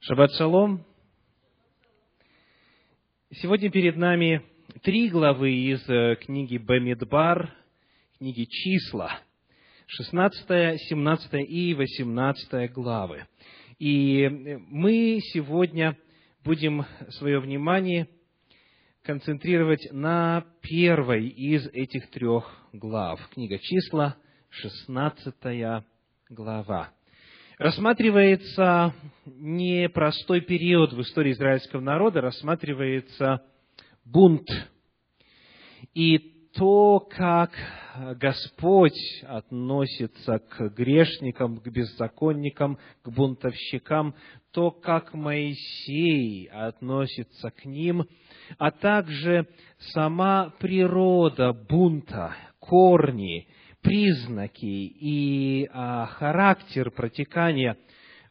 Шаббат шалом. Сегодня перед нами три главы из э, книги Бамидбар, книги «Числа», 16, 17 и 18 главы. И мы сегодня будем свое внимание концентрировать на первой из этих трех глав. Книга «Числа», 16 глава рассматривается не простой период в истории израильского народа, рассматривается бунт. И то, как Господь относится к грешникам, к беззаконникам, к бунтовщикам, то, как Моисей относится к ним, а также сама природа бунта, корни, признаки и а, характер протекания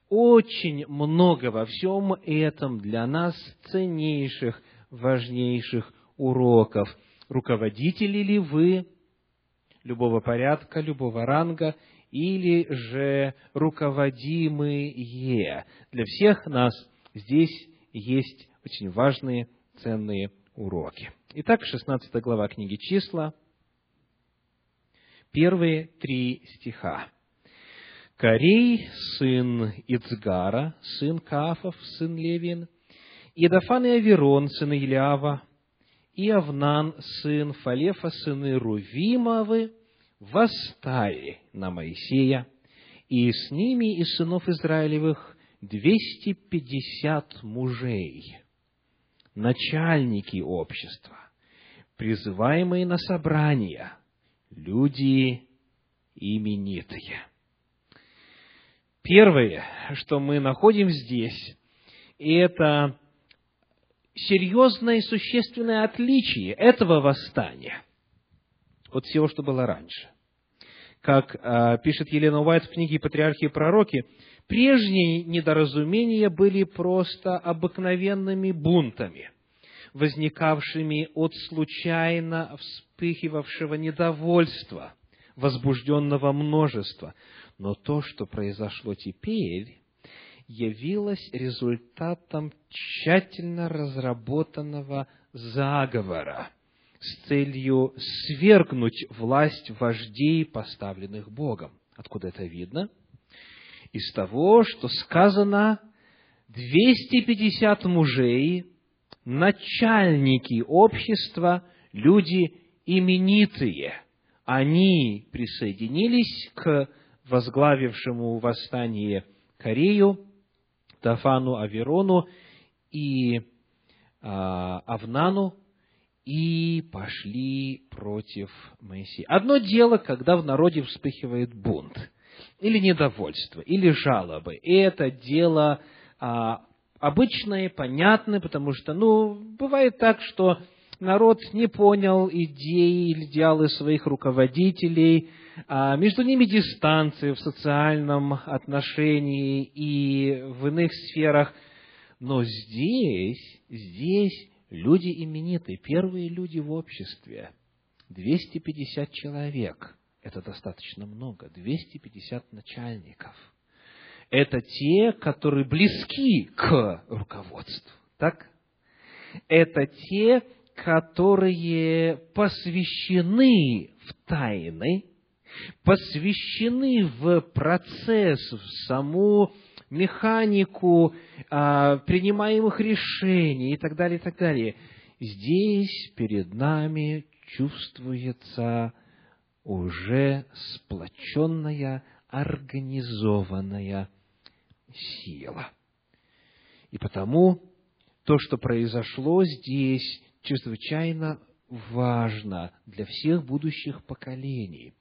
очень много во всем этом для нас ценнейших, важнейших уроков. Руководители ли вы любого порядка, любого ранга, или же руководимые? Для всех нас здесь есть очень важные, ценные уроки. Итак, 16 глава книги «Числа», первые три стиха. Корей, сын Ицгара, сын Кафов, сын Левин, Идафан и Аверон, сын Илиава, и Авнан, сын Фалефа, сыны Рувимовы, восстали на Моисея, и с ними из сынов Израилевых двести пятьдесят мужей, начальники общества, призываемые на собрания – люди именитые. Первое, что мы находим здесь, это серьезное и существенное отличие этого восстания от всего, что было раньше. Как э, пишет Елена Уайт в книге «Патриархи и пророки», прежние недоразумения были просто обыкновенными бунтами – возникавшими от случайно вспыхивавшего недовольства, возбужденного множества. Но то, что произошло теперь, явилось результатом тщательно разработанного заговора с целью свергнуть власть вождей, поставленных Богом. Откуда это видно? Из того, что сказано, 250 мужей начальники общества, люди именитые. Они присоединились к возглавившему восстание Корею, Тафану Аверону и а, Авнану, и пошли против Моисея. Одно дело, когда в народе вспыхивает бунт, или недовольство, или жалобы. И это дело а, обычное, понятное, потому что, ну, бывает так, что народ не понял идеи или идеалы своих руководителей, а между ними дистанция в социальном отношении и в иных сферах. Но здесь, здесь люди именитые, первые люди в обществе. 250 человек. Это достаточно много. 250 начальников – это те, которые близки к руководству. Так? Это те, которые посвящены в тайны, посвящены в процесс, в саму механику а, принимаемых решений и так далее, и так далее. Здесь перед нами чувствуется уже сплоченная, организованная сила. И потому то, что произошло здесь, чрезвычайно важно для всех будущих поколений.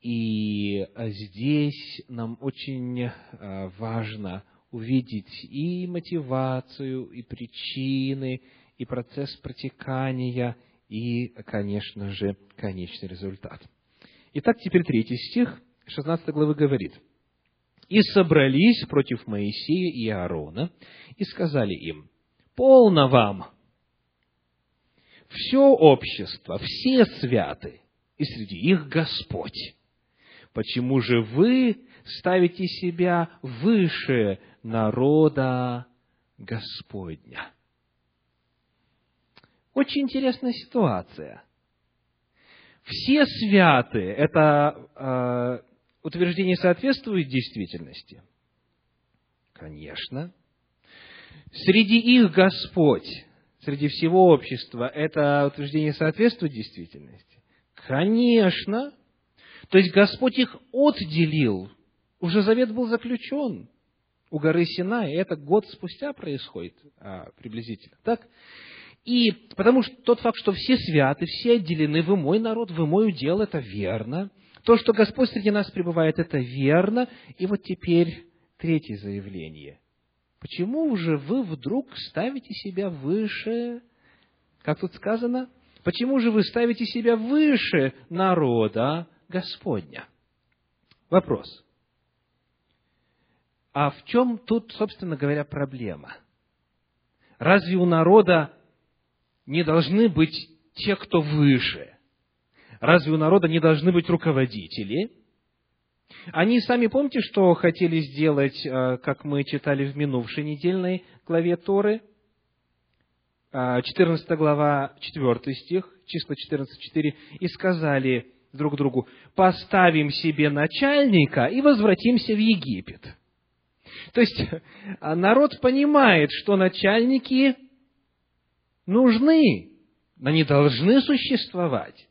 И здесь нам очень а, важно увидеть и мотивацию, и причины, и процесс протекания, и, конечно же, конечный результат. Итак, теперь третий стих 16 главы говорит – и собрались против Моисея и Аарона, и сказали им, полно вам, все общество, все святы, и среди их Господь. Почему же вы ставите себя выше народа Господня. Очень интересная ситуация. Все святые, это э, утверждение соответствует действительности? Конечно. Среди их Господь, среди всего общества, это утверждение соответствует действительности? Конечно. То есть Господь их отделил. Уже завет был заключен у горы Синай. Это год спустя происходит а, приблизительно. Так? И потому что тот факт, что все святы, все отделены, вы мой народ, вы мой удел, это верно. То, что Господь среди нас пребывает, это верно. И вот теперь третье заявление. Почему же вы вдруг ставите себя выше, как тут сказано, почему же вы ставите себя выше народа Господня? Вопрос. А в чем тут, собственно говоря, проблема? Разве у народа не должны быть те, кто выше? Разве у народа не должны быть руководители? Они сами помните, что хотели сделать, э, как мы читали в минувшей недельной главе Торы? 14 э, глава, 4 стих, числа 14.4, «И сказали друг другу, поставим себе начальника и возвратимся в Египет». То есть, народ понимает, что начальники нужны, они должны существовать.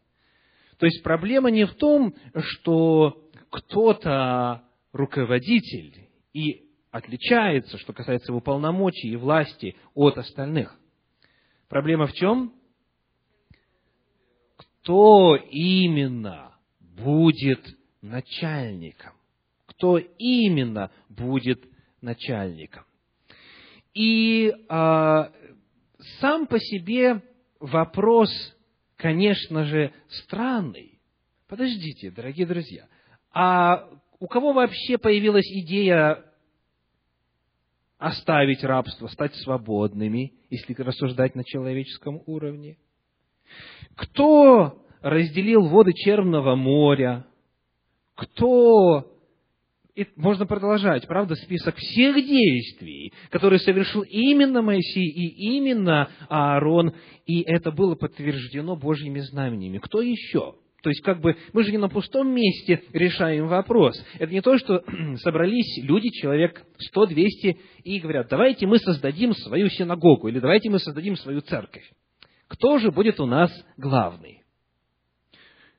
То есть проблема не в том, что кто-то руководитель и отличается, что касается его полномочий и власти от остальных. Проблема в чем? Кто именно будет начальником? Кто именно будет начальником? И а, сам по себе вопрос, конечно же, странный. Подождите, дорогие друзья, а у кого вообще появилась идея оставить рабство, стать свободными, если рассуждать на человеческом уровне? Кто разделил воды Черного моря? Кто и можно продолжать, правда, список всех действий, которые совершил именно Моисей и именно Аарон, и это было подтверждено Божьими знамениями. Кто еще? То есть, как бы, мы же не на пустом месте решаем вопрос. Это не то, что собрались люди, человек 100-200, и говорят, давайте мы создадим свою синагогу, или давайте мы создадим свою церковь. Кто же будет у нас главный?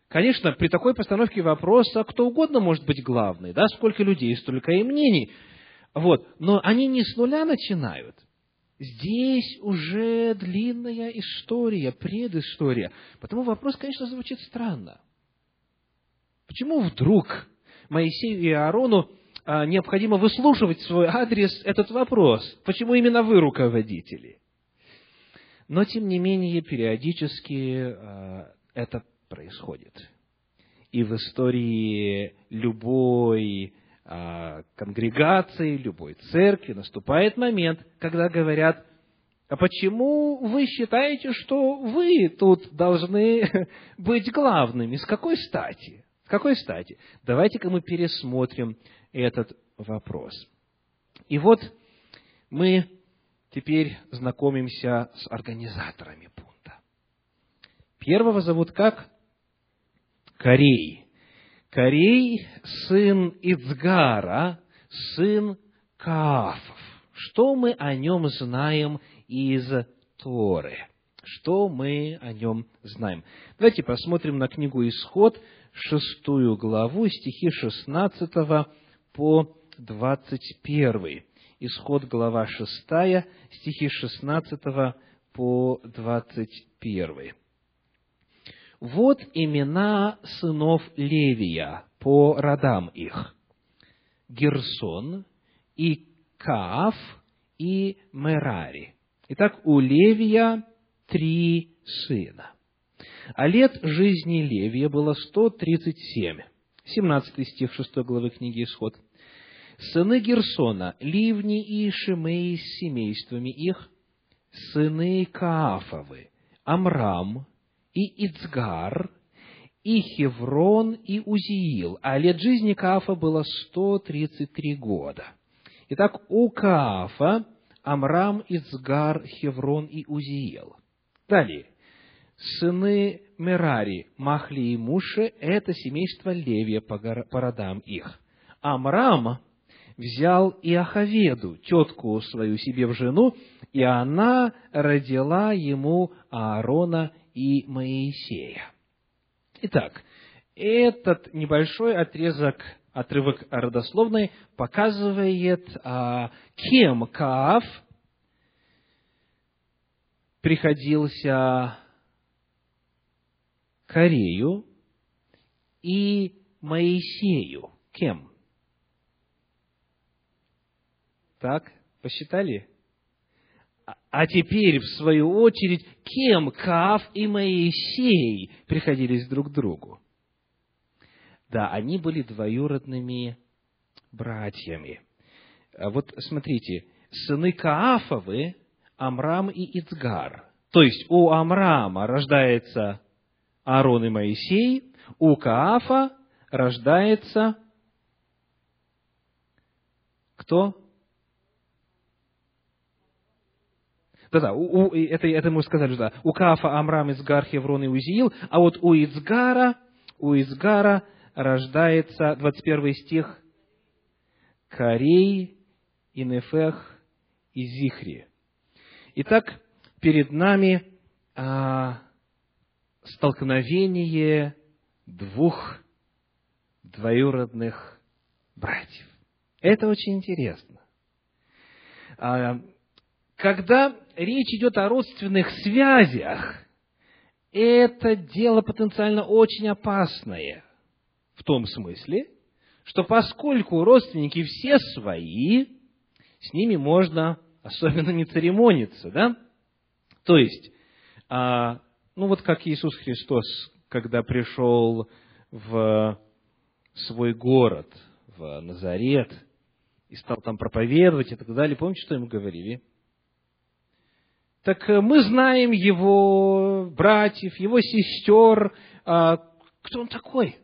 Конечно, при такой постановке вопроса кто угодно может быть главный, да, сколько людей, столько и мнений. Вот. Но они не с нуля начинают. Здесь уже длинная история, предыстория. Потому вопрос, конечно, звучит странно. Почему вдруг Моисею и Аарону а, необходимо выслушивать свой адрес этот вопрос? Почему именно вы руководители? Но, тем не менее, периодически а, это происходит. И в истории любой а, конгрегации, любой церкви наступает момент, когда говорят, а почему вы считаете, что вы тут должны быть главными? С какой стати? С какой стати? Давайте-ка мы пересмотрим этот вопрос. И вот мы теперь знакомимся с организаторами бунта. Первого зовут как? Корей. Корей – сын Ицгара, сын Каафов. Что мы о нем знаем из Торы? Что мы о нем знаем? Давайте посмотрим на книгу «Исход», шестую главу, стихи 16 по 21. Исход, глава 6, стихи 16 по 21. Вот имена сынов Левия по родам их. Герсон и Каав и Мерари. Итак, у Левия три сына. А лет жизни Левия было 137. 17 стих 6 главы книги Исход. Сыны Герсона, Ливни и Шимей с семействами их, сыны Каафовы, Амрам, и Ицгар, и Хеврон, и Узиил. А лет жизни Каафа было 133 года. Итак, у Каафа Амрам, Ицгар, Хеврон и Узиел. Далее. Сыны Мерари, Махли и Муши – это семейство Левия по родам их. Амрам взял Иоховеду, тетку свою себе в жену, и она родила ему Аарона и Моисея. Итак, этот небольшой отрезок, отрывок родословной показывает, а, кем Каав приходился Корею и Моисею. Кем? Так, посчитали? А теперь, в свою очередь, кем Каав и Моисей приходились друг к другу? Да, они были двоюродными братьями. А вот смотрите, сыны Каафовы – Амрам и Ицгар. То есть у Амрама рождается Аарон и Моисей, у Каафа рождается кто? Да-да, это, это мы сказали, да. У Кафа, Амрам, Изгар, Хеврон и Узиил, а вот у Изгара, у Изгара рождается, 21 стих, Корей, Инефех и Зихри. Итак, перед нами а, столкновение двух двоюродных братьев. Это очень интересно. А, когда речь идет о родственных связях, это дело потенциально очень опасное. В том смысле, что поскольку родственники все свои, с ними можно особенно не церемониться, да? То есть, а, ну вот как Иисус Христос, когда пришел в свой город, в Назарет, и стал там проповедовать и так далее, помните, что ему говорили? Так э, мы знаем его братьев, его сестер. А, кто он такой?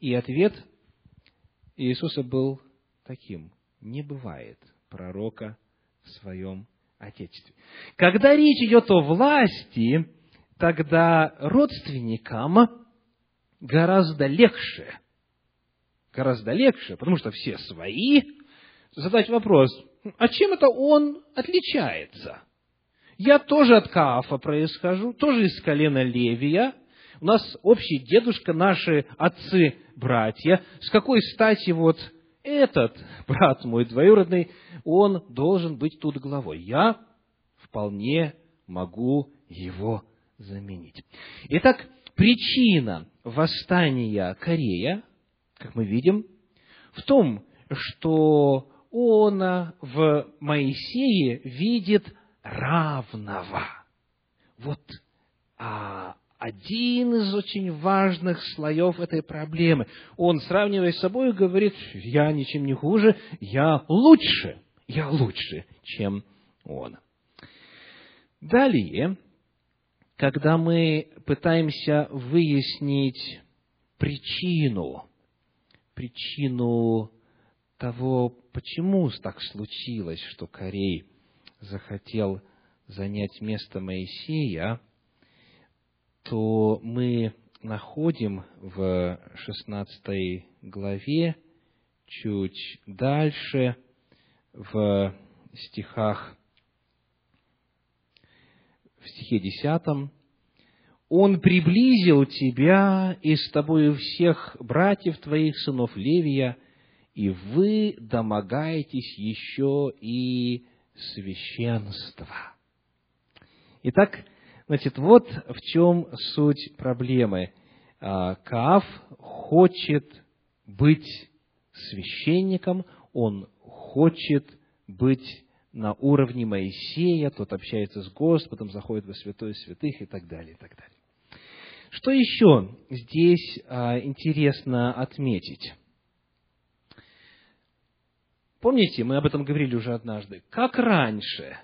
И ответ Иисуса был таким. Не бывает пророка в своем Отечестве. Когда речь идет о власти, тогда родственникам гораздо легче, гораздо легче, потому что все свои, задать вопрос, а чем это он отличается? Я тоже от Каафа происхожу, тоже из колена Левия. У нас общий дедушка, наши отцы, братья. С какой стати вот этот брат мой двоюродный, он должен быть тут главой? Я вполне могу его заменить. Итак, причина восстания Корея, как мы видим, в том, что он в Моисее видит равного. Вот а, один из очень важных слоев этой проблемы. Он, сравнивая с собой, говорит, я ничем не хуже, я лучше, я лучше, чем он. Далее, когда мы пытаемся выяснить причину, причину того, почему так случилось, что Корей захотел занять место Моисея, то мы находим в 16 главе, чуть дальше, в стихах, в стихе 10, «Он приблизил тебя и с тобою всех братьев твоих, сынов Левия, и вы домогаетесь еще и священства. Итак, значит, вот в чем суть проблемы. А, Каав хочет быть священником, он хочет быть на уровне Моисея, тот общается с Господом, заходит во святой святых и так далее, и так далее. Что еще здесь а, интересно отметить? Помните, мы об этом говорили уже однажды. Как раньше,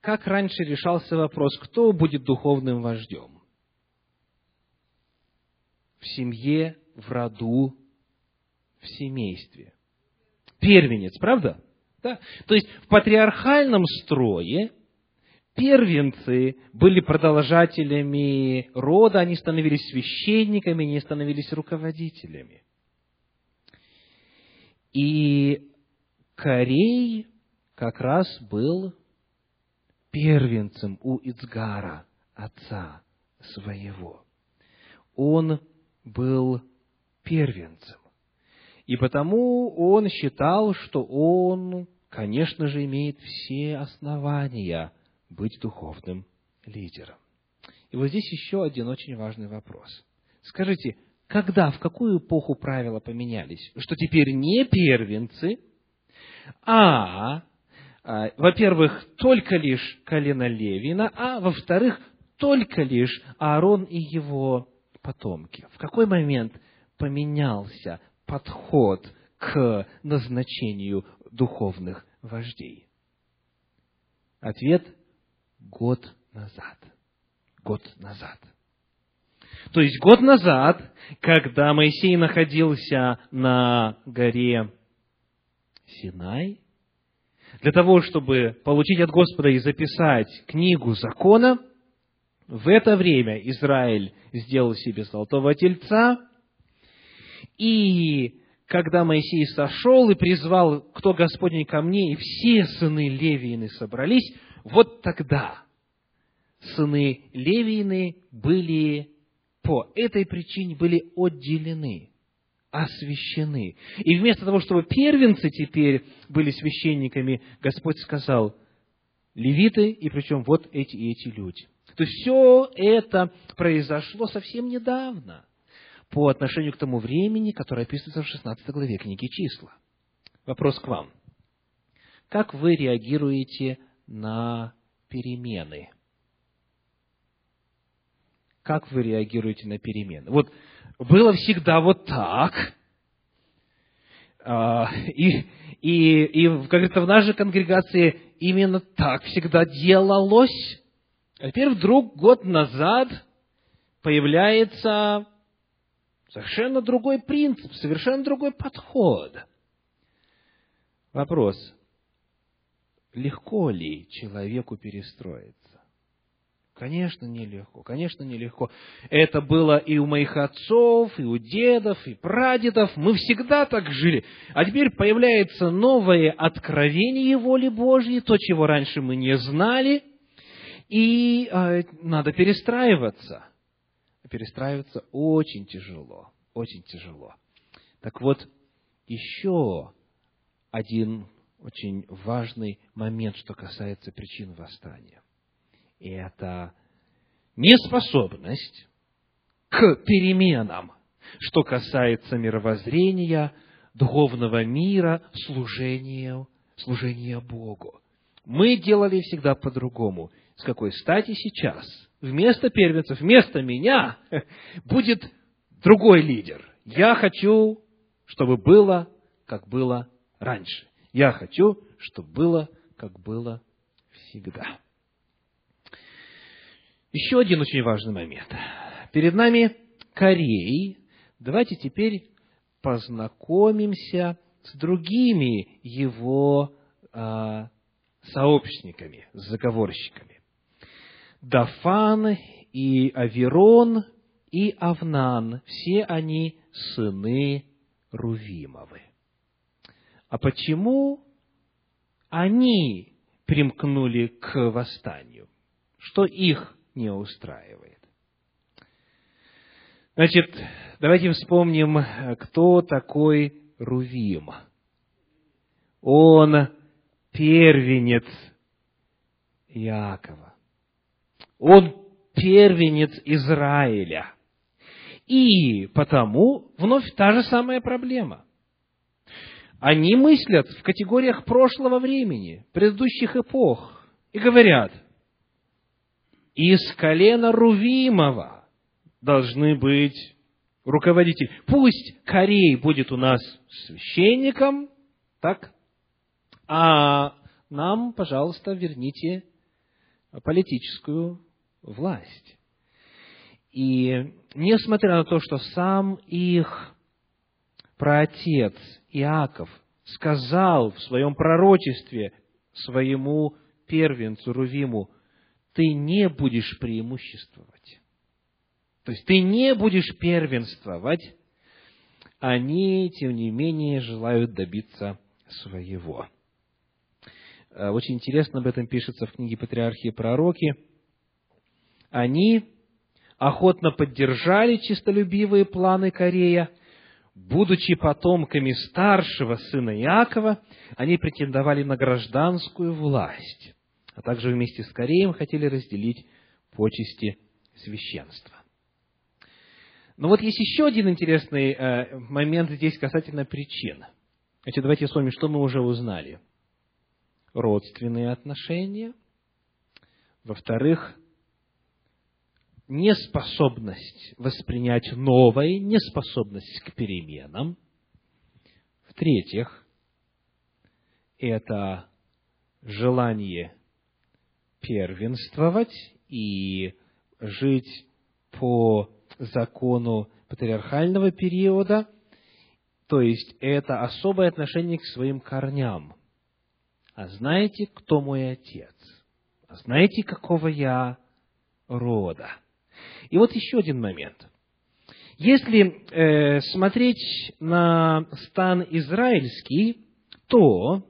как раньше решался вопрос, кто будет духовным вождем? в семье, в роду, в семействе. Первенец, правда? Да? То есть в патриархальном строе первенцы были продолжателями рода, они становились священниками, они становились руководителями. И Корей как раз был первенцем у Ицгара, отца своего. Он был первенцем. И потому он считал, что он, конечно же, имеет все основания быть духовным лидером. И вот здесь еще один очень важный вопрос. Скажите, когда, в какую эпоху правила поменялись? Что теперь не первенцы, а, а во-первых, только лишь колено Левина, а во-вторых, только лишь Аарон и его потомки. В какой момент поменялся подход к назначению духовных вождей? Ответ – год назад. Год назад. То есть год назад, когда Моисей находился на горе Синай, для того, чтобы получить от Господа и записать книгу закона, в это время Израиль сделал себе золотого тельца, и когда Моисей сошел и призвал, кто Господень ко мне, и все сыны Левиины собрались, вот тогда сыны Левиины были по этой причине были отделены, освящены. И вместо того, чтобы первенцы теперь были священниками, Господь сказал, левиты, и причем вот эти и эти люди. То есть все это произошло совсем недавно по отношению к тому времени, которое описывается в 16 главе книги «Числа». Вопрос к вам. Как вы реагируете на перемены? Как вы реагируете на перемены? Вот было всегда вот так, а, и, и, и, как говорится, в нашей конгрегации именно так всегда делалось, а теперь вдруг год назад появляется совершенно другой принцип, совершенно другой подход. Вопрос, легко ли человеку перестроиться? Конечно, нелегко, конечно, нелегко. Это было и у моих отцов, и у дедов, и прадедов. Мы всегда так жили. А теперь появляется новое откровение воли Божьей, то, чего раньше мы не знали – и э, надо перестраиваться. Перестраиваться очень тяжело, очень тяжело. Так вот, еще один очень важный момент, что касается причин восстания. И это неспособность к переменам, что касается мировоззрения, духовного мира, служения, служения Богу. Мы делали всегда по-другому. С какой стати сейчас вместо первенцев, вместо меня будет другой лидер? Я хочу, чтобы было, как было раньше. Я хочу, чтобы было, как было всегда. Еще один очень важный момент. Перед нами Корей. Давайте теперь познакомимся с другими его а, сообщниками, с заговорщиками. Дафан и Аверон и Авнан, все они сыны Рувимовы. А почему они примкнули к восстанию? Что их не устраивает? Значит, давайте вспомним, кто такой Рувим. Он первенец Иакова. Он первенец Израиля. И потому вновь та же самая проблема. Они мыслят в категориях прошлого времени, предыдущих эпох, и говорят, из колена Рувимова должны быть руководители. Пусть Корей будет у нас священником, так? А нам, пожалуйста, верните политическую власть. И несмотря на то, что сам их праотец Иаков сказал в своем пророчестве своему первенцу Рувиму, ты не будешь преимуществовать. То есть ты не будешь первенствовать, они, тем не менее, желают добиться своего. Э, очень интересно об этом пишется в книге «Патриархи и пророки». Они охотно поддержали чистолюбивые планы Корея, будучи потомками старшего сына Иакова, они претендовали на гражданскую власть, а также вместе с Кореем хотели разделить почести священства. Но вот есть еще один интересный э, момент здесь касательно причин. Значит, давайте вспомним, что мы уже узнали – родственные отношения. Во-вторых, неспособность воспринять новое, неспособность к переменам. В-третьих, это желание первенствовать и жить по закону патриархального периода, то есть это особое отношение к своим корням – а знаете, кто мой отец? А знаете, какого я рода? И вот еще один момент. Если э, смотреть на стан израильский, то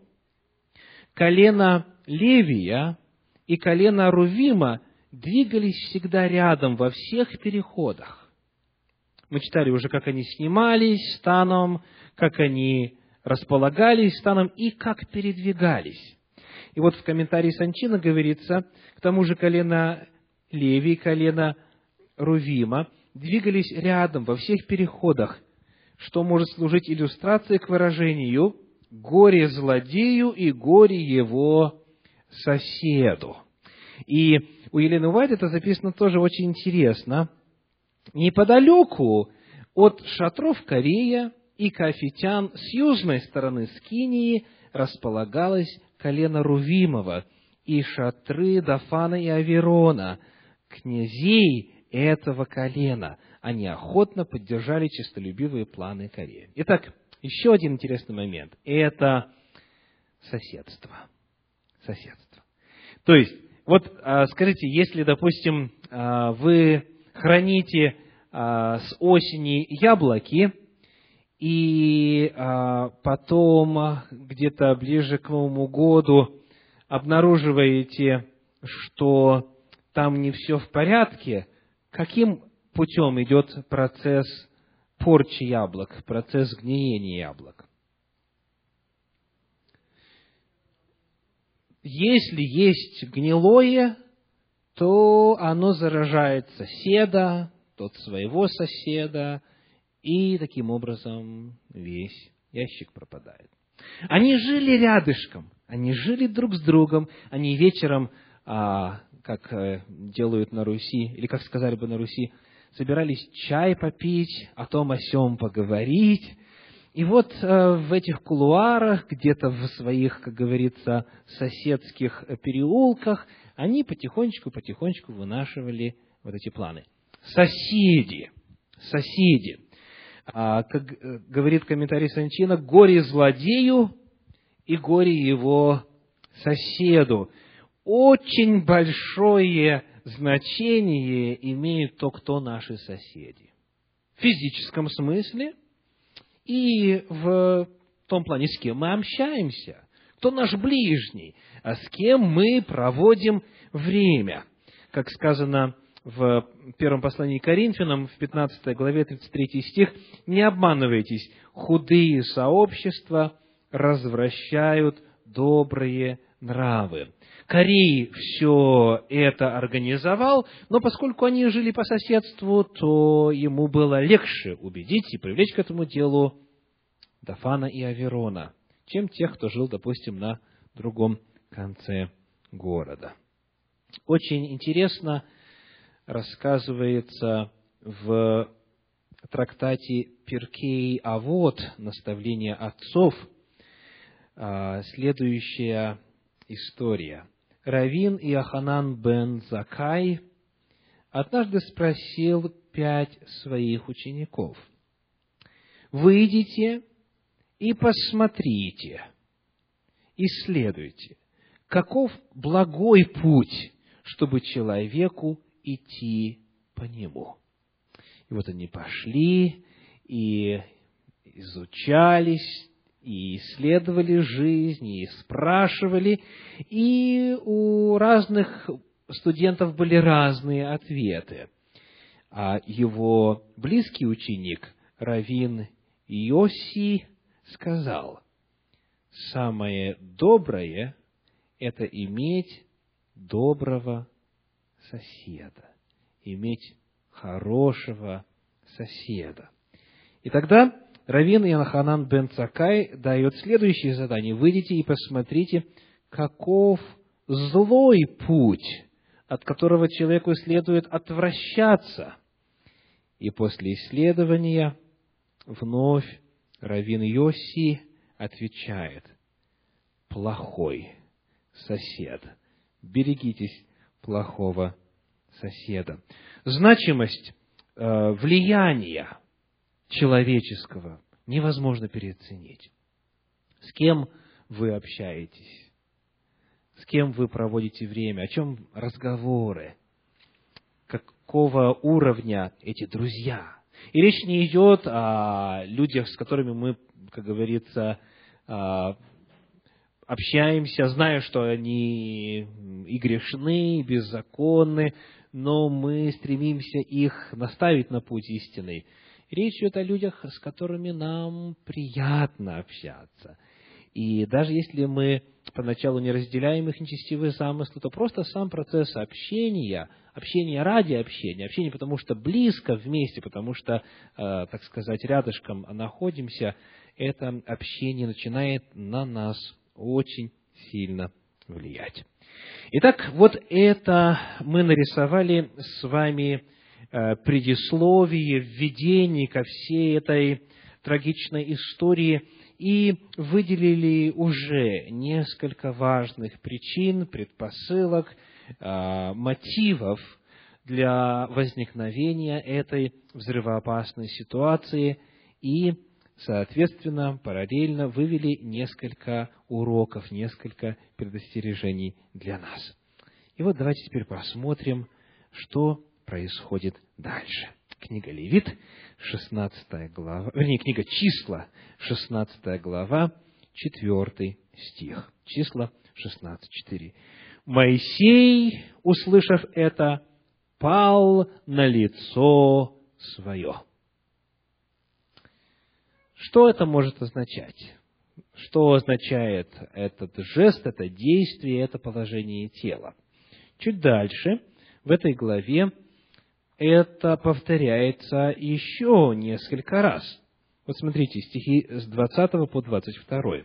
колено Левия и колено Рувима двигались всегда рядом во всех переходах. Мы читали уже, как они снимались станом, как они располагались станом и как передвигались. И вот в комментарии Санчина говорится, к тому же колено Леви и колено Рувима двигались рядом во всех переходах, что может служить иллюстрацией к выражению «горе злодею и горе его соседу». И у Елены Уайт это записано тоже очень интересно. Неподалеку от шатров Корея и Кафитян с южной стороны Скинии располагалось колено Рувимова и шатры Дафана и Аверона, князей этого колена. Они охотно поддержали честолюбивые планы Кореи. Итак, еще один интересный момент – это соседство. Соседство. То есть, вот а, скажите, если, допустим, а, вы храните а, с осени яблоки, и потом где-то ближе к Новому году обнаруживаете, что там не все в порядке, каким путем идет процесс порчи яблок, процесс гниения яблок? Если есть гнилое, то оно заражает соседа, тот своего соседа, и таким образом весь ящик пропадает. Они жили рядышком, они жили друг с другом, они вечером, а, как э, делают на Руси, или как сказали бы на Руси, собирались чай попить, о том о сем поговорить. И вот э, в этих кулуарах, где-то в своих, как говорится, соседских переулках, они потихонечку-потихонечку вынашивали вот эти планы. Соседи, соседи. А, как э, говорит комментарий Санчина, горе злодею и горе его соседу. Очень большое значение имеет то, кто наши соседи. В физическом смысле и в том плане, с кем мы общаемся, кто наш ближний, а с кем мы проводим время. Как сказано в первом послании к Коринфянам, в 15 главе 33 стих, «Не обманывайтесь, худые сообщества развращают добрые нравы». Корей все это организовал, но поскольку они жили по соседству, то ему было легче убедить и привлечь к этому делу Дафана и Аверона, чем тех, кто жил, допустим, на другом конце города. Очень интересно, рассказывается в трактате Перкей Авод, наставление отцов, а, следующая история. Равин Иоханан бен Закай однажды спросил пять своих учеников, «Выйдите и посмотрите, исследуйте, каков благой путь, чтобы человеку идти по нему». И вот они пошли и изучались, и исследовали жизнь, и спрашивали, и у разных студентов были разные ответы. А его близкий ученик, Равин Йоси, сказал, самое доброе – это иметь доброго соседа, иметь хорошего соседа. И тогда Равин Янханан бен Цакай дает следующее задание. Выйдите и посмотрите, каков злой путь, от которого человеку следует отвращаться. И после исследования вновь Равин Йоси отвечает, плохой сосед. Берегитесь плохого соседа. Значимость э, влияния человеческого невозможно переоценить. С кем вы общаетесь? С кем вы проводите время? О чем разговоры? Какого уровня эти друзья? И речь не идет о людях, с которыми мы, как говорится, а, общаемся, зная, что они и грешны, и беззаконны, но мы стремимся их наставить на путь истинный. Речь идет о людях, с которыми нам приятно общаться. И даже если мы поначалу не разделяем их нечестивые замыслы, то просто сам процесс общения, общение ради общения, общение потому что близко вместе, потому что, э, так сказать, рядышком находимся, это общение начинает на нас очень сильно влиять. Итак, вот это мы нарисовали с вами Э, предисловие, введение ко всей этой трагичной истории и выделили уже несколько важных причин, предпосылок, э, мотивов для возникновения этой взрывоопасной ситуации и, соответственно, параллельно вывели несколько уроков, несколько предостережений для нас. И вот давайте теперь посмотрим, что происходит дальше. Книга Левит, 16 глава, вернее, книга Числа, 16 глава, 4 стих. Числа 16, 4. Моисей, услышав это, пал на лицо свое. Что это может означать? Что означает этот жест, это действие, это положение тела? Чуть дальше, в этой главе, это повторяется еще несколько раз. Вот смотрите, стихи с 20 по 22.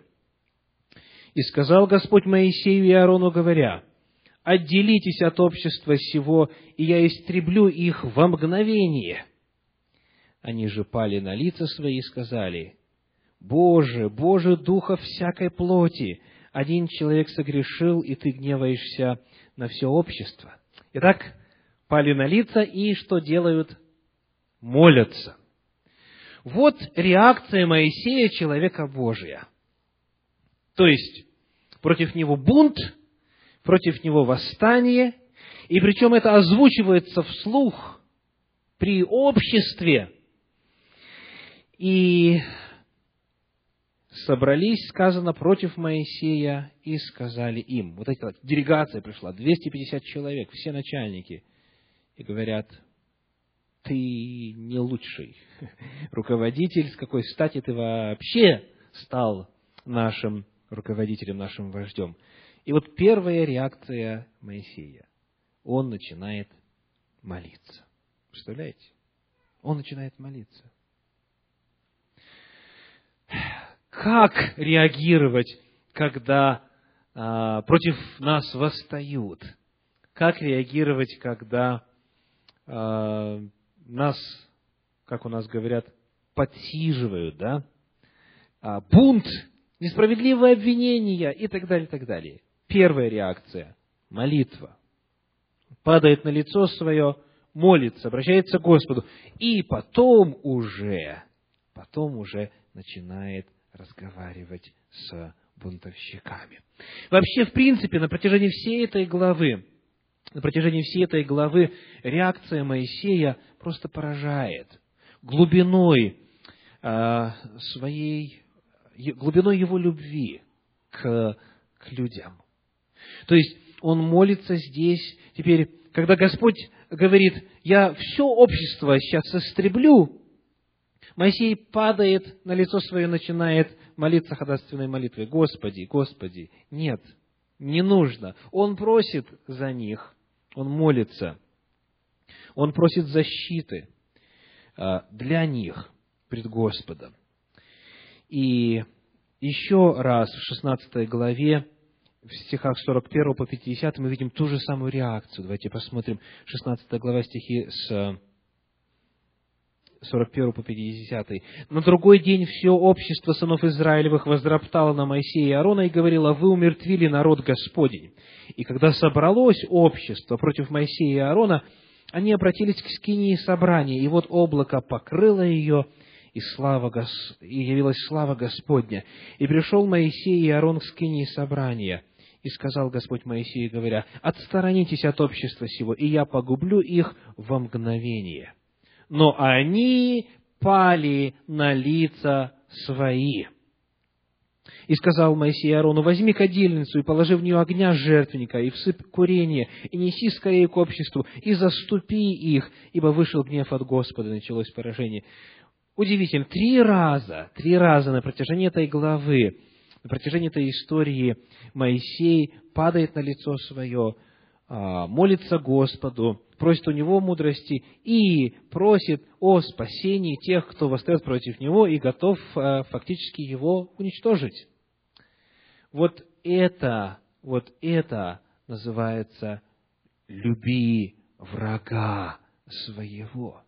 «И сказал Господь Моисею и Аарону, говоря, «Отделитесь от общества сего, и я истреблю их во мгновение». Они же пали на лица свои и сказали, «Боже, Боже, Духа всякой плоти, один человек согрешил, и Ты гневаешься на все общество». Итак, пали на лица и что делают? Молятся. Вот реакция Моисея, человека Божия. То есть, против него бунт, против него восстание, и причем это озвучивается вслух при обществе. И собрались, сказано, против Моисея и сказали им. Вот эта делегация пришла, 250 человек, все начальники – и говорят, ты не лучший руководитель, с какой стати ты вообще стал нашим руководителем, нашим вождем. И вот первая реакция Моисея. Он начинает молиться. Представляете? Он начинает молиться. Как реагировать, когда а, против нас восстают? Как реагировать, когда нас, как у нас говорят, подсиживают, да, а, бунт, несправедливые обвинения и так далее, и так далее. Первая реакция – молитва. Падает на лицо свое, молится, обращается к Господу, и потом уже, потом уже начинает разговаривать с бунтовщиками. Вообще, в принципе, на протяжении всей этой главы, на протяжении всей этой главы реакция Моисея просто поражает глубиной э, своей, глубиной его любви к, к людям. То есть, он молится здесь, теперь, когда Господь говорит, я все общество сейчас истреблю, Моисей падает на лицо свое, начинает молиться ходатайственной молитвой. Господи, Господи, нет, не нужно. Он просит за них, он молится, он просит защиты а, для них пред Господом. И еще раз в 16 главе, в стихах 41 по 50 мы видим ту же самую реакцию. Давайте посмотрим 16 глава стихи с 41 по 50. На другой день все общество сынов Израилевых возроптало на Моисея и Аарона и говорило, вы умертвили народ Господень. И когда собралось общество против Моисея и Аарона, они обратились к скинии собрания, и вот облако покрыло ее, и, слава Гос... и явилась слава Господня. И пришел Моисей и Аарон к скинии собрания, и сказал Господь Моисею, говоря, «Отсторонитесь от общества сего, и я погублю их во мгновение» но они пали на лица свои. И сказал Моисей Аарону, возьми кадильницу и положи в нее огня жертвенника, и всыпь курение, и неси скорее к обществу, и заступи их, ибо вышел гнев от Господа, началось поражение. Удивительно, три раза, три раза на протяжении этой главы, на протяжении этой истории Моисей падает на лицо свое, молится Господу, просит у него мудрости и просит о спасении тех, кто восстает против него и готов а, фактически его уничтожить. Вот это, вот это называется «люби врага своего».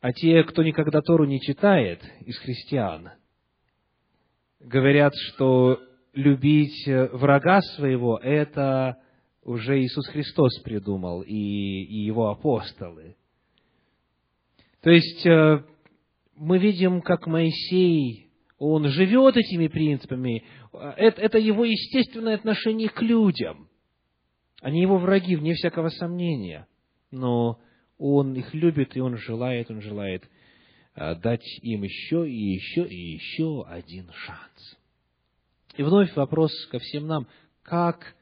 А те, кто никогда Тору не читает из христиан, говорят, что любить э, врага своего, это уже Иисус Христос придумал и, и его апостолы. То есть э, мы видим, как Моисей, он живет этими принципами. Это, это его естественное отношение к людям. Они его враги, вне всякого сомнения. Но он их любит, и он желает, он желает э, дать им еще и еще и еще один шанс. И вновь вопрос ко всем нам, как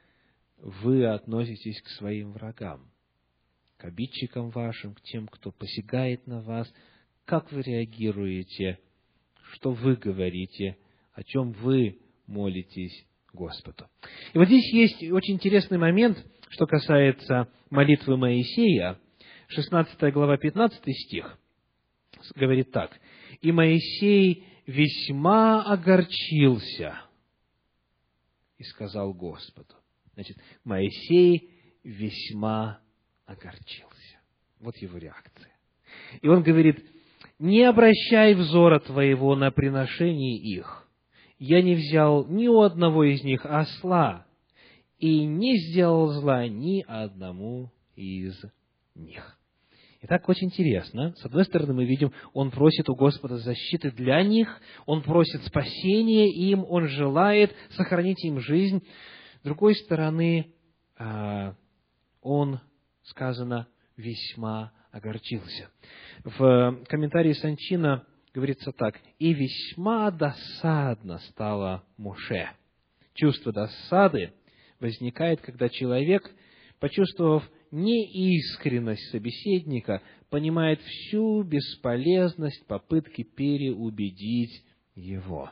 вы относитесь к своим врагам, к обидчикам вашим, к тем, кто посягает на вас, как вы реагируете, что вы говорите, о чем вы молитесь Господу. И вот здесь есть очень интересный момент, что касается молитвы Моисея, 16 глава, 15 стих, говорит так. «И Моисей весьма огорчился» и сказал Господу. Значит, Моисей весьма огорчился. Вот его реакция. И он говорит, не обращай взора твоего на приношение их. Я не взял ни у одного из них осла, и не сделал зла ни одному из них. Итак, очень интересно. С одной стороны, мы видим, он просит у Господа защиты для них, он просит спасения им, он желает сохранить им жизнь. С другой стороны, а, он, сказано, весьма огорчился. В комментарии Санчина говорится так. «И весьма досадно стало Моше». Чувство досады возникает, когда человек, почувствовав неискренность собеседника, понимает всю бесполезность попытки переубедить его.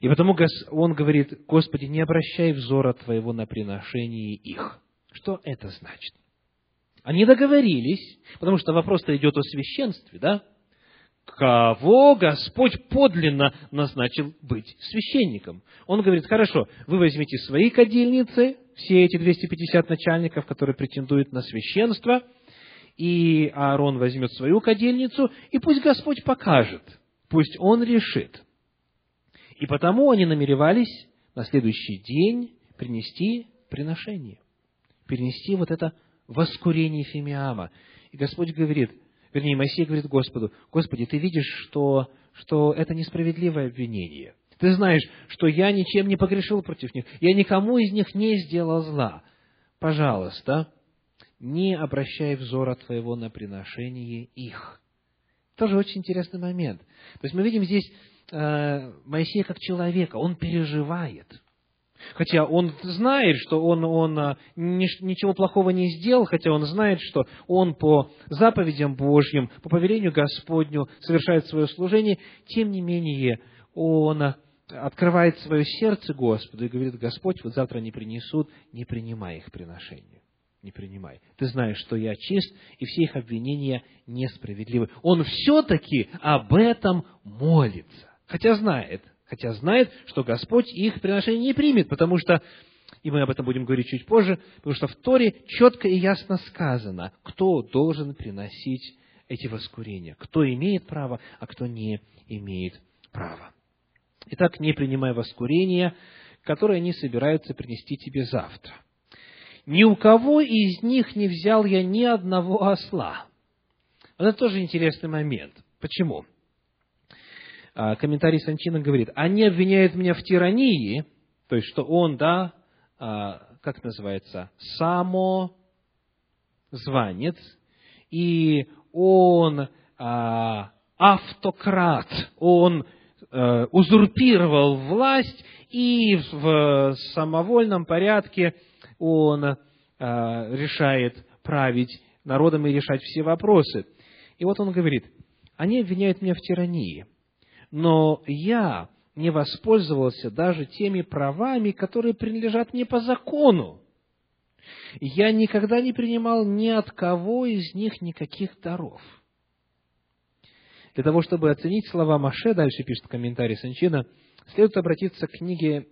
И потому он говорит, Господи, не обращай взора Твоего на приношение их. Что это значит? Они договорились, потому что вопрос-то идет о священстве, да? Кого Господь подлинно назначил быть священником? Он говорит, хорошо, вы возьмите свои кадильницы, все эти 250 начальников, которые претендуют на священство, и Аарон возьмет свою кадильницу, и пусть Господь покажет, пусть Он решит. И потому они намеревались на следующий день принести приношение, перенести вот это воскурении Фимиама. И Господь говорит, вернее, Моисей говорит Господу, Господи, Ты видишь, что, что это несправедливое обвинение. Ты знаешь, что я ничем не погрешил против них, я никому из них не сделал зла. Пожалуйста, не обращай взора твоего на приношение их. Тоже очень интересный момент. То есть мы видим здесь э, Моисея как человека, он переживает. Хотя он знает, что он, он э, ничего плохого не сделал, хотя он знает, что он по заповедям Божьим, по повелению Господню совершает свое служение, тем не менее он открывает свое сердце Господу и говорит, Господь, вот завтра не принесут, не принимай их приношение не принимай. Ты знаешь, что я чист, и все их обвинения несправедливы. Он все-таки об этом молится. Хотя знает, хотя знает, что Господь их приношение не примет, потому что, и мы об этом будем говорить чуть позже, потому что в Торе четко и ясно сказано, кто должен приносить эти воскурения, кто имеет право, а кто не имеет права. Итак, не принимай воскурения, которые они собираются принести тебе завтра ни у кого из них не взял я ни одного осла. Вот это тоже интересный момент. Почему? А, комментарий Санчина говорит, они обвиняют меня в тирании, то есть, что он, да, а, как называется, самозванец, и он а, автократ, он узурпировал власть и в самовольном порядке он э, решает править народом и решать все вопросы. И вот он говорит, они обвиняют меня в тирании, но я не воспользовался даже теми правами, которые принадлежат мне по закону. Я никогда не принимал ни от кого из них никаких даров. Для того, чтобы оценить слова Маше, дальше пишет комментарий Санчина, следует обратиться к книге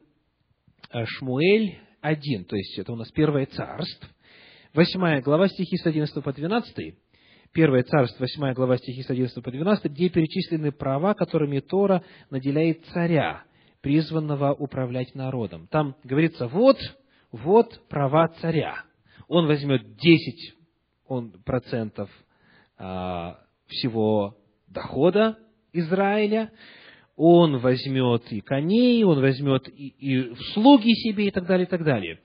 э, Шмуэль, 1, то есть это у нас первое царство, 8 глава стихи с 11 по 12, Первое царство, 8 глава стихи с 11 по 12, где перечислены права, которыми Тора наделяет царя, призванного управлять народом. Там говорится, вот, вот права царя. Он возьмет 10 он, процентов а, всего дохода Израиля, он возьмет и коней, он возьмет и, и слуги себе и так далее, и так далее.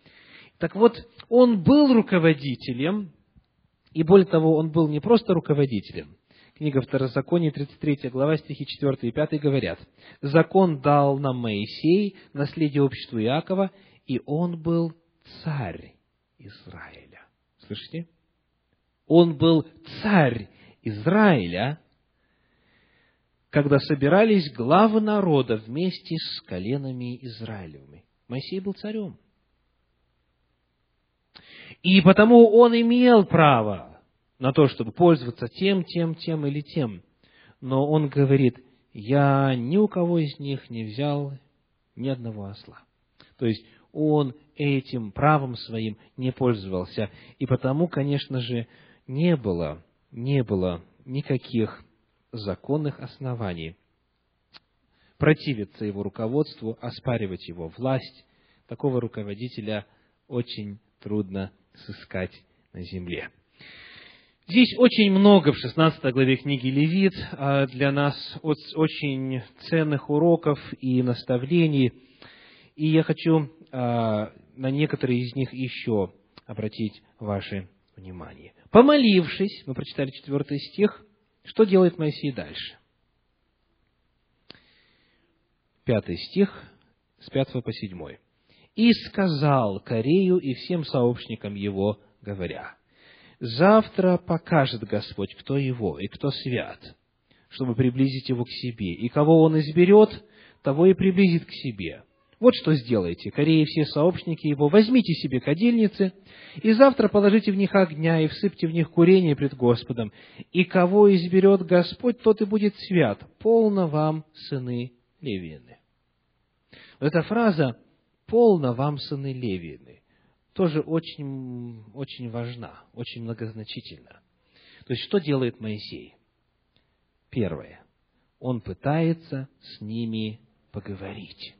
Так вот, он был руководителем, и более того, он был не просто руководителем. Книга Второзакония, 33 глава, стихи 4 и 5 говорят, «Закон дал нам Моисей, наследие обществу Иакова, и он был царь Израиля». Слышите? Он был царь Израиля, когда собирались главы народа вместе с коленами Израилевыми. Моисей был царем. И потому он имел право на то, чтобы пользоваться тем, тем, тем или тем. Но он говорит, я ни у кого из них не взял ни одного осла. То есть он этим правом своим не пользовался. И потому, конечно же, не было, не было никаких законных оснований противиться его руководству, оспаривать его власть. Такого руководителя очень трудно сыскать на земле. Здесь очень много в 16 главе книги Левит а, для нас очень ценных уроков и наставлений. И я хочу а, на некоторые из них еще обратить ваше внимание. Помолившись, мы прочитали четвертый стих, что делает Моисей дальше? Пятый стих, с пятого по седьмой. «И сказал Корею и всем сообщникам его, говоря, «Завтра покажет Господь, кто его и кто свят, чтобы приблизить его к себе, и кого он изберет, того и приблизит к себе. Вот что сделайте, Кореи все сообщники его, возьмите себе кадильницы, и завтра положите в них огня, и всыпьте в них курение пред Господом. И кого изберет Господь, тот и будет свят. Полно вам, сыны Левины. Вот эта фраза «полно вам, сыны Левины» тоже очень, очень важна, очень многозначительна. То есть, что делает Моисей? Первое. Он пытается с ними поговорить.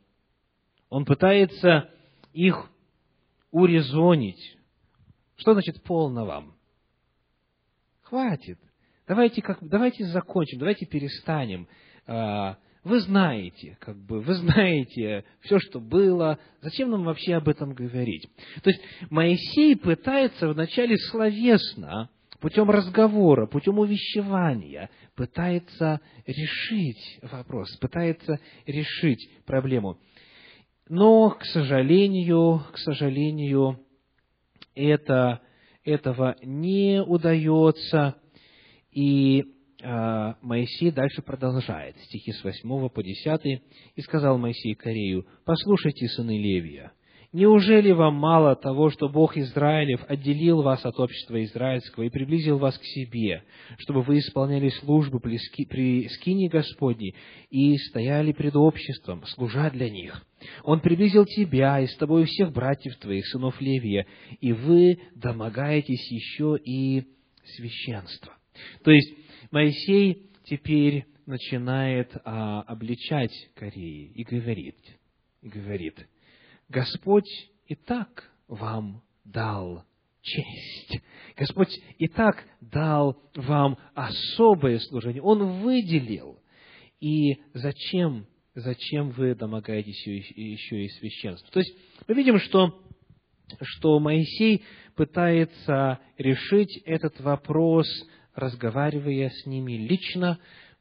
Он пытается их урезонить, Что значит полно вам? Хватит. Давайте, как, давайте закончим, давайте перестанем. А, вы знаете, как бы, вы знаете все, что было. Зачем нам вообще об этом говорить? То есть Моисей пытается вначале словесно, путем разговора, путем увещевания, пытается решить вопрос, пытается решить проблему. Но, к сожалению, к сожалению, это, этого не удается. И э, Моисей дальше продолжает, стихи с 8 по 10. «И сказал Моисей Корею, послушайте, сыны Левия, Неужели вам мало того, что Бог Израилев отделил вас от общества израильского и приблизил вас к себе, чтобы вы исполняли службу при скине Господней и стояли пред обществом, служа для них? Он приблизил тебя и с тобой всех братьев твоих, сынов Левия, и вы домогаетесь еще и священства. То есть Моисей теперь начинает а, обличать Кореи и говорит, говорит – Господь и так вам дал честь. Господь и так дал вам особое служение. Он выделил. И зачем, зачем вы домогаетесь еще и священства? То есть мы видим, что, что Моисей пытается решить этот вопрос, разговаривая с ними лично,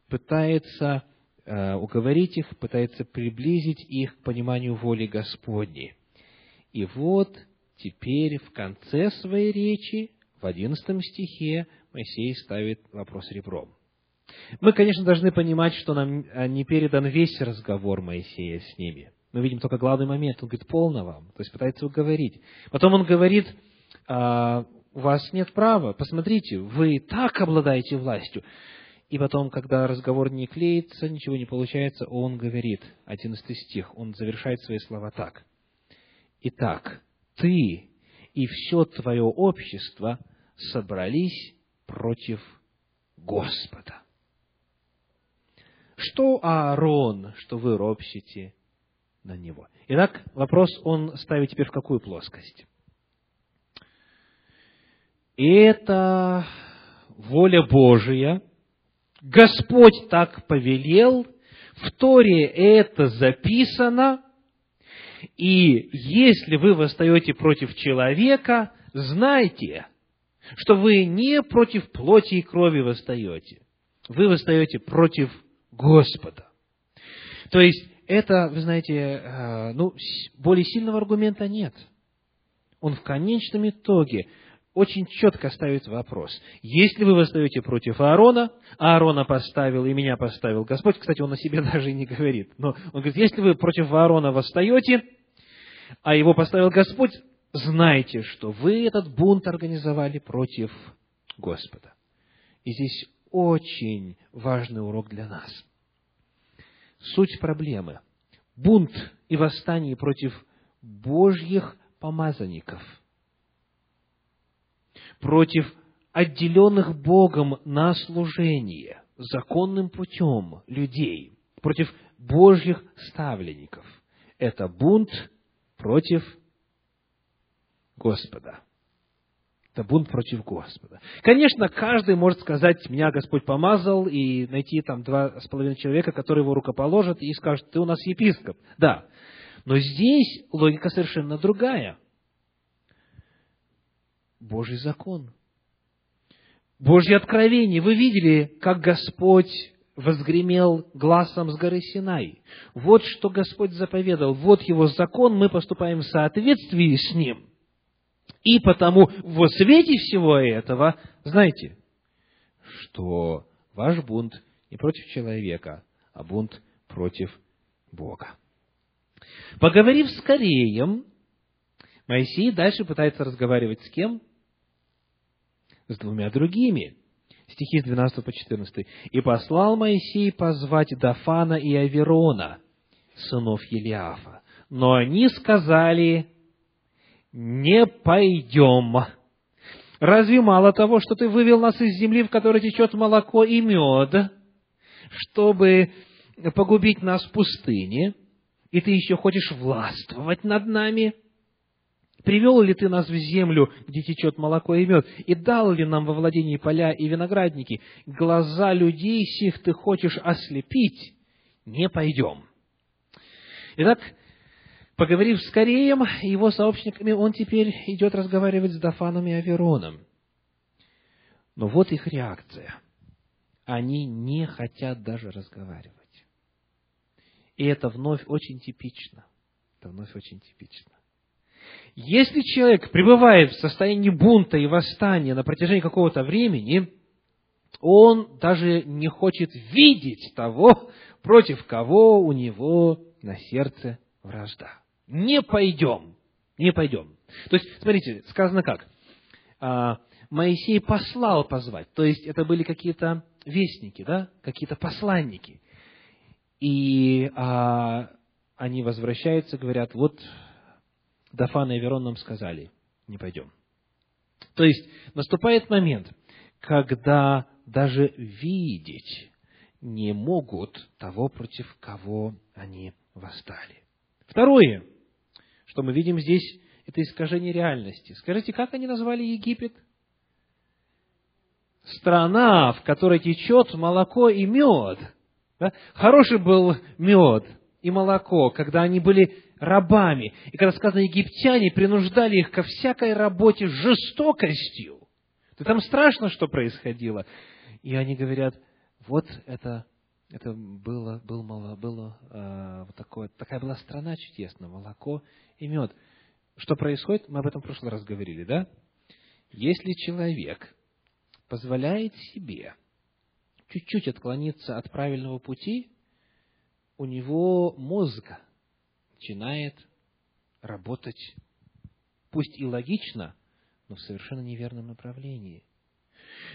пытается уговорить их, пытается приблизить их к пониманию воли Господней. И вот теперь в конце своей речи, в одиннадцатом стихе, Моисей ставит вопрос ребром. Мы, конечно, должны понимать, что нам э, не передан весь разговор Моисея с ними. Мы видим только главный момент. Он говорит, полно вам. То есть пытается уговорить. Потом он говорит, «А, у вас нет права. Посмотрите, вы так обладаете властью. И потом, когда разговор не клеится, ничего не получается, он говорит, 11 стих, он завершает свои слова так. «Итак, ты и все твое общество собрались против Господа». Что Аарон, что вы ропщите на него? Итак, вопрос он ставит теперь в какую плоскость? Это воля Божия – Господь так повелел, в Торе это записано, и если вы восстаете против человека, знайте, что вы не против плоти и крови восстаете, вы восстаете против Господа. То есть, это, вы знаете, э, ну, более сильного аргумента нет. Он в конечном итоге очень четко ставит вопрос. Если вы восстаете против Аарона, а Аарона поставил и меня поставил Господь, кстати, он о себе даже не говорит, но он говорит, если вы против Аарона восстаете, а его поставил Господь, знайте, что вы этот бунт организовали против Господа. И здесь очень важный урок для нас. Суть проблемы. Бунт и восстание против Божьих помазанников – против отделенных Богом на служение законным путем людей, против Божьих ставленников. Это бунт против Господа. Это бунт против Господа. Конечно, каждый может сказать, меня Господь помазал, и найти там два с половиной человека, которые его рукоположат, и скажут, ты у нас епископ. Да. Но здесь логика совершенно другая. Божий закон. Божье откровение. Вы видели, как Господь возгремел глазом с горы Синай. Вот что Господь заповедал, вот Его закон, мы поступаем в соответствии с Ним. И потому во свете всего этого, знаете, что ваш бунт не против человека, а бунт против Бога. Поговорив с Кореем, Моисей дальше пытается разговаривать с кем? С двумя другими. Стихи с 12 по 14. «И послал Моисей позвать Дафана и Аверона, сынов Елиафа. Но они сказали, не пойдем. Разве мало того, что ты вывел нас из земли, в которой течет молоко и мед, чтобы погубить нас в пустыне, и ты еще хочешь властвовать над нами?» Привел ли ты нас в землю, где течет молоко и мед, и дал ли нам во владении поля и виноградники? Глаза людей сих ты хочешь ослепить, не пойдем. Итак, поговорив с Кореем и его сообщниками, он теперь идет разговаривать с Дафаном и Авероном. Но вот их реакция. Они не хотят даже разговаривать. И это вновь очень типично. Это вновь очень типично. Если человек пребывает в состоянии бунта и восстания на протяжении какого-то времени, он даже не хочет видеть того, против кого у него на сердце вражда. Не пойдем, не пойдем. То есть, смотрите, сказано как? А, Моисей послал позвать, то есть это были какие-то вестники, да, какие-то посланники. И а, они возвращаются, говорят, вот Дафан и Верон нам сказали, не пойдем. То есть наступает момент, когда даже видеть не могут того, против кого они восстали. Второе, что мы видим здесь, это искажение реальности. Скажите, как они назвали Египет? Страна, в которой течет молоко и мед. Да? Хороший был мед и молоко, когда они были рабами. И когда сказано, египтяне принуждали их ко всякой работе жестокостью, то там страшно, что происходило. И они говорят, вот это, это было, было, было э, вот такое, такая была страна чудесная, молоко и мед. Что происходит? Мы об этом в прошлый раз говорили, да? Если человек позволяет себе чуть-чуть отклониться от правильного пути, у него мозг начинает работать, пусть и логично, но в совершенно неверном направлении.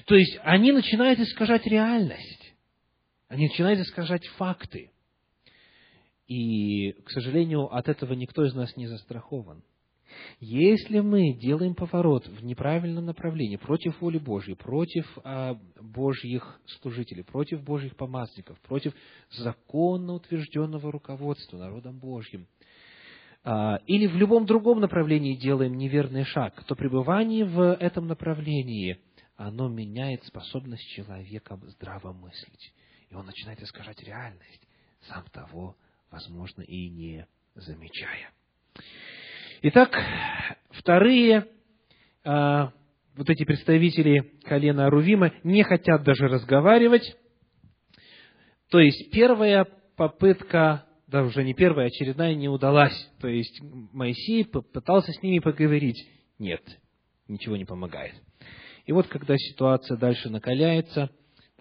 То есть они начинают искажать реальность, они начинают искажать факты. И, к сожалению, от этого никто из нас не застрахован. Если мы делаем поворот в неправильном направлении, против воли Божьей, против а, Божьих служителей, против Божьих помазанников, против законно утвержденного руководства народом Божьим, а, или в любом другом направлении делаем неверный шаг, то пребывание в этом направлении, оно меняет способность человека здраво мыслить. И он начинает искажать реальность, сам того, возможно, и не замечая. Итак, вторые, а, вот эти представители колена Рувима не хотят даже разговаривать. То есть первая попытка, да уже не первая, а очередная не удалась. То есть Моисей пытался с ними поговорить. Нет, ничего не помогает. И вот когда ситуация дальше накаляется,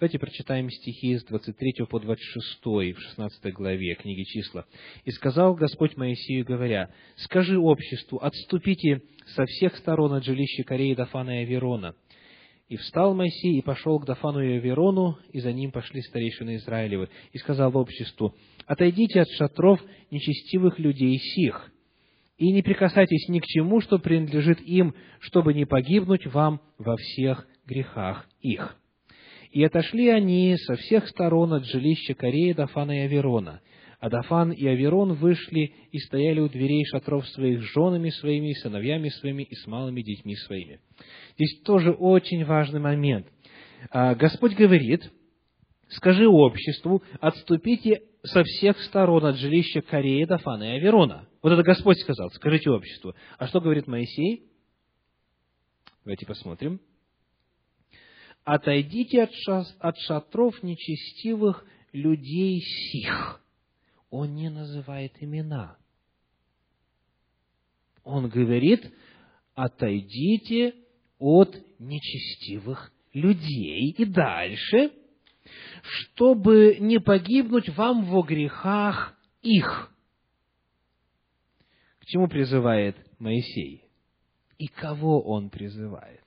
Давайте прочитаем стихи с 23 по 26 в 16 главе книги числа. «И сказал Господь Моисею, говоря, «Скажи обществу, отступите со всех сторон от жилища Кореи, Дафана и Аверона». И встал Моисей и пошел к Дафану и Аверону, и за ним пошли старейшины Израилевы, и сказал обществу, «Отойдите от шатров нечестивых людей сих, и не прикасайтесь ни к чему, что принадлежит им, чтобы не погибнуть вам во всех грехах их». И отошли они со всех сторон от жилища Кореи, Дафана и Аверона. А Дафан и Аверон вышли и стояли у дверей шатров своих с женами своими, сыновьями своими и с малыми детьми своими. Здесь тоже очень важный момент. А, Господь говорит, скажи обществу, отступите со всех сторон от жилища Кореи, Дафана и Аверона. Вот это Господь сказал, скажите обществу. А что говорит Моисей? Давайте посмотрим отойдите от, шас, от шатров нечестивых людей сих. Он не называет имена. Он говорит, отойдите от нечестивых людей. И дальше, чтобы не погибнуть вам во грехах их. К чему призывает Моисей? И кого он призывает?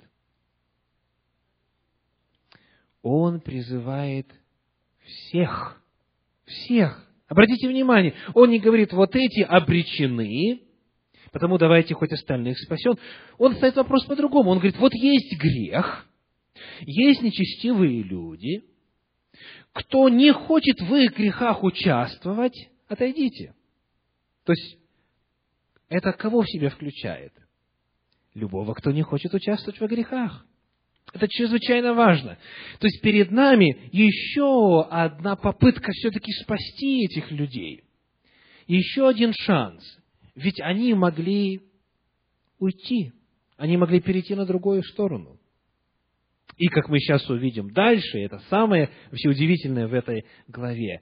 Он призывает всех. Всех. Обратите внимание, он не говорит, вот эти обречены, потому давайте хоть остальных спасен. Он ставит вопрос по-другому. Он говорит, вот есть грех, есть нечестивые люди, кто не хочет в их грехах участвовать, отойдите. То есть, это кого в себя включает? любого, кто не хочет участвовать во грехах. Это чрезвычайно важно. То есть перед нами еще одна попытка все-таки спасти этих людей. Еще один шанс. Ведь они могли уйти. Они могли перейти на другую сторону. И, как мы сейчас увидим дальше, это самое вообще удивительное в этой главе.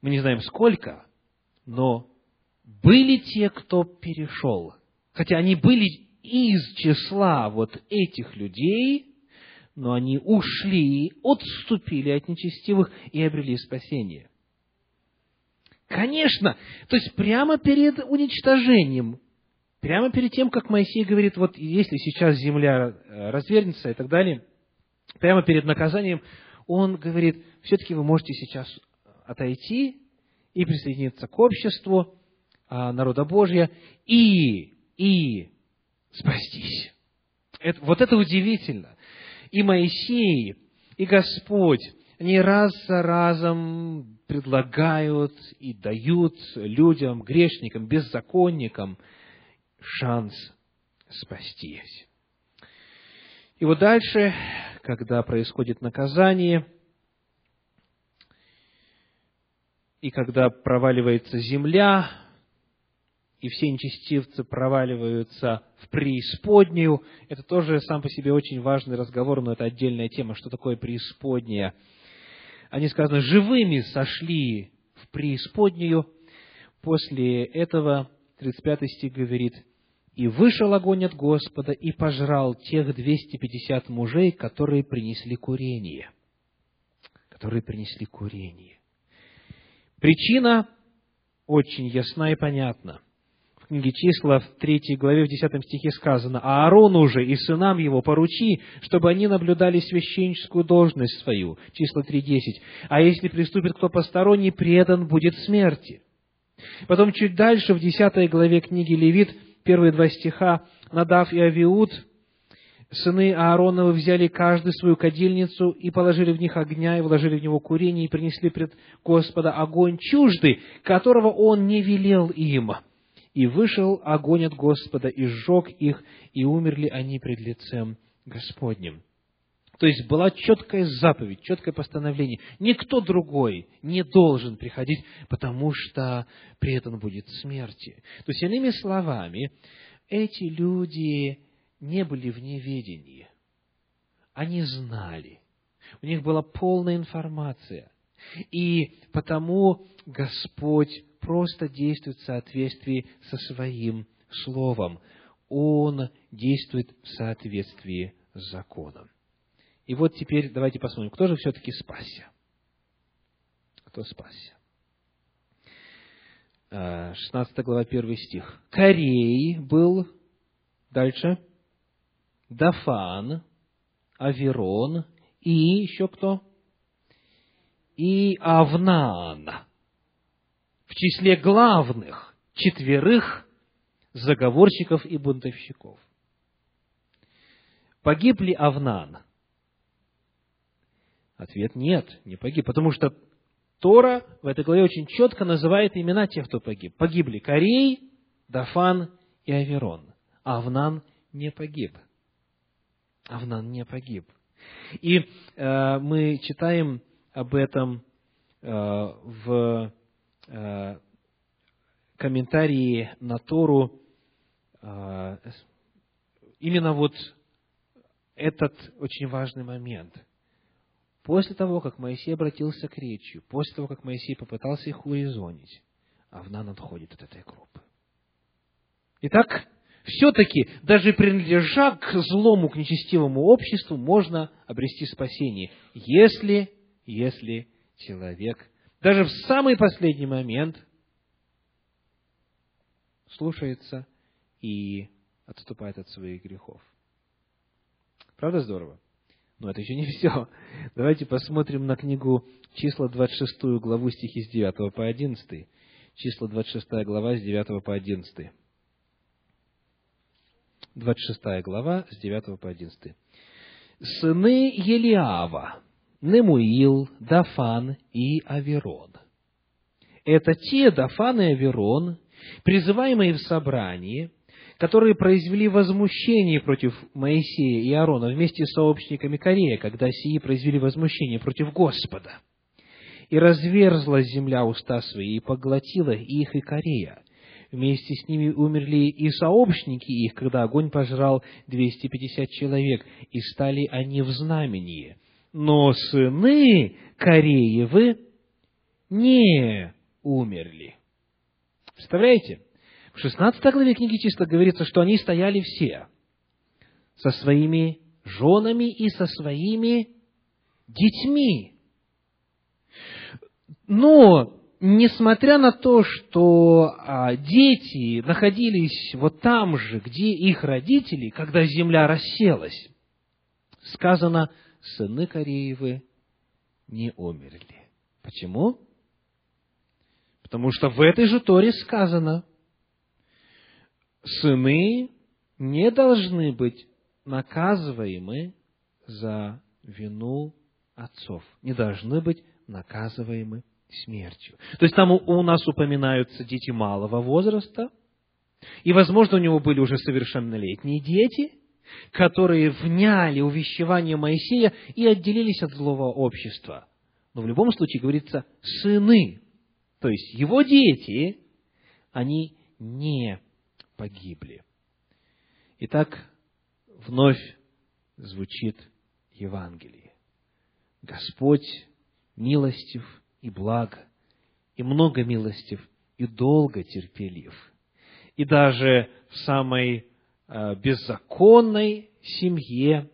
Мы не знаем сколько, но были те, кто перешел. Хотя они были из числа вот этих людей, но они ушли, отступили от нечестивых и обрели спасение. Конечно, то есть прямо перед уничтожением, прямо перед тем, как Моисей говорит, вот если сейчас земля э, развернется и так далее, прямо перед наказанием, он говорит, все-таки вы можете сейчас отойти и присоединиться к обществу а, народа Божья и, и спастись. Это, вот это удивительно. И Моисей, и Господь, они раз за разом предлагают и дают людям, грешникам, беззаконникам шанс спастись. И вот дальше, когда происходит наказание, и когда проваливается земля, и все нечестивцы проваливаются в преисподнюю. Это тоже сам по себе очень важный разговор, но это отдельная тема. Что такое преисподняя? Они, сказано, живыми сошли в преисподнюю. После этого, 35 стих говорит, «И вышел огонь от Господа, и пожрал тех 250 мужей, которые принесли курение». Которые принесли курение. Причина очень ясна и понятна книге числа, в третьей главе, в десятом стихе сказано, «А Аарону же и сынам его поручи, чтобы они наблюдали священническую должность свою». Числа 3.10. «А если приступит кто посторонний, предан будет смерти». Потом чуть дальше, в десятой главе книги Левит, первые два стиха, «Надав и Авиуд, сыны Аароновы взяли каждый свою кадильницу и положили в них огня, и вложили в него курение, и принесли пред Господа огонь чуждый, которого он не велел им. И вышел огонь от Господа, и сжег их, и умерли они пред лицем Господним. То есть была четкая заповедь, четкое постановление. Никто другой не должен приходить, потому что предан будет смерти. То есть, иными словами, эти люди не были в неведении. Они знали. У них была полная информация. И потому Господь просто действует в соответствии со своим словом. Он действует в соответствии с законом. И вот теперь давайте посмотрим, кто же все-таки спасся. Кто спасся? 16 а, глава, 1 стих. Корей был, дальше, Дафан, Аверон и еще кто? И Авнан в числе главных четверых заговорщиков и бунтовщиков. Погиб ли Авнан? Ответ нет, не погиб, потому что Тора в этой главе очень четко называет имена тех, кто погиб. Погибли Корей, Дафан и Аверон. А Авнан не погиб. Авнан не погиб. И э, мы читаем об этом э, в комментарии на Тору э, именно вот этот очень важный момент. После того, как Моисей обратился к речи, после того, как Моисей попытался их урезонить, Авнан отходит от этой группы. Итак, все-таки, даже принадлежа к злому, к нечестивому обществу, можно обрести спасение, если, если человек даже в самый последний момент слушается и отступает от своих грехов. Правда здорово? Но это еще не все. Давайте посмотрим на книгу числа 26 главу стихи с 9 по 11. Числа 26 глава с 9 по 11. 26 глава с 9 по 11. «Сыны Елиава, Немуил, Дафан и Аверон. Это те Дафан и Аверон, призываемые в собрании, которые произвели возмущение против Моисея и Аарона вместе с сообщниками Корея, когда сии произвели возмущение против Господа. И разверзла земля уста свои, и поглотила их и Корея. Вместе с ними умерли и сообщники их, когда огонь пожрал 250 человек, и стали они в знамении. Но сыны Кореевы не умерли. Представляете? В 16 главе книги числа говорится, что они стояли все со своими женами и со своими детьми. Но, несмотря на то, что а, дети находились вот там же, где их родители, когда земля расселась, сказано, сыны Кореевы не умерли. Почему? Потому что в этой же Торе сказано, сыны не должны быть наказываемы за вину отцов, не должны быть наказываемы смертью. То есть там у, нас упоминаются дети малого возраста, и, возможно, у него были уже совершеннолетние дети, которые вняли увещевание Моисея и отделились от злого общества. Но в любом случае говорится «сыны», то есть его дети, они не погибли. Итак, вновь звучит Евангелие. Господь милостив и благ, и много милостив, и долго терпелив. И даже в самой беззаконной семье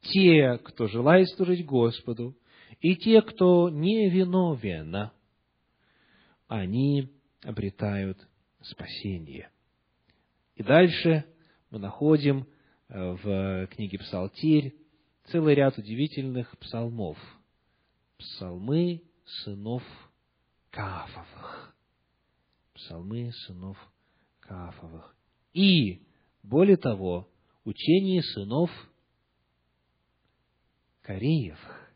те, кто желает служить Господу, и те, кто не виновен, они обретают спасение. И дальше мы находим э, в книге Псалтирь целый ряд удивительных псалмов. Псалмы сынов Каафовых. Псалмы сынов Каафовых. И, более того, учение сынов Кореевых.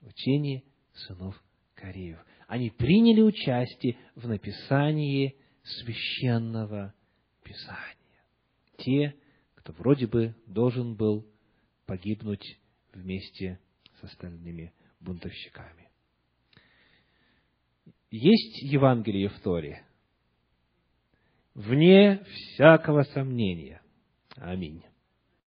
Учение сынов Кореев. Они приняли участие в написании священного Писания. Те, кто вроде бы должен был погибнуть вместе с остальными бунтовщиками. Есть Евангелие в Торе? Вне всякого сомнения. Аминь.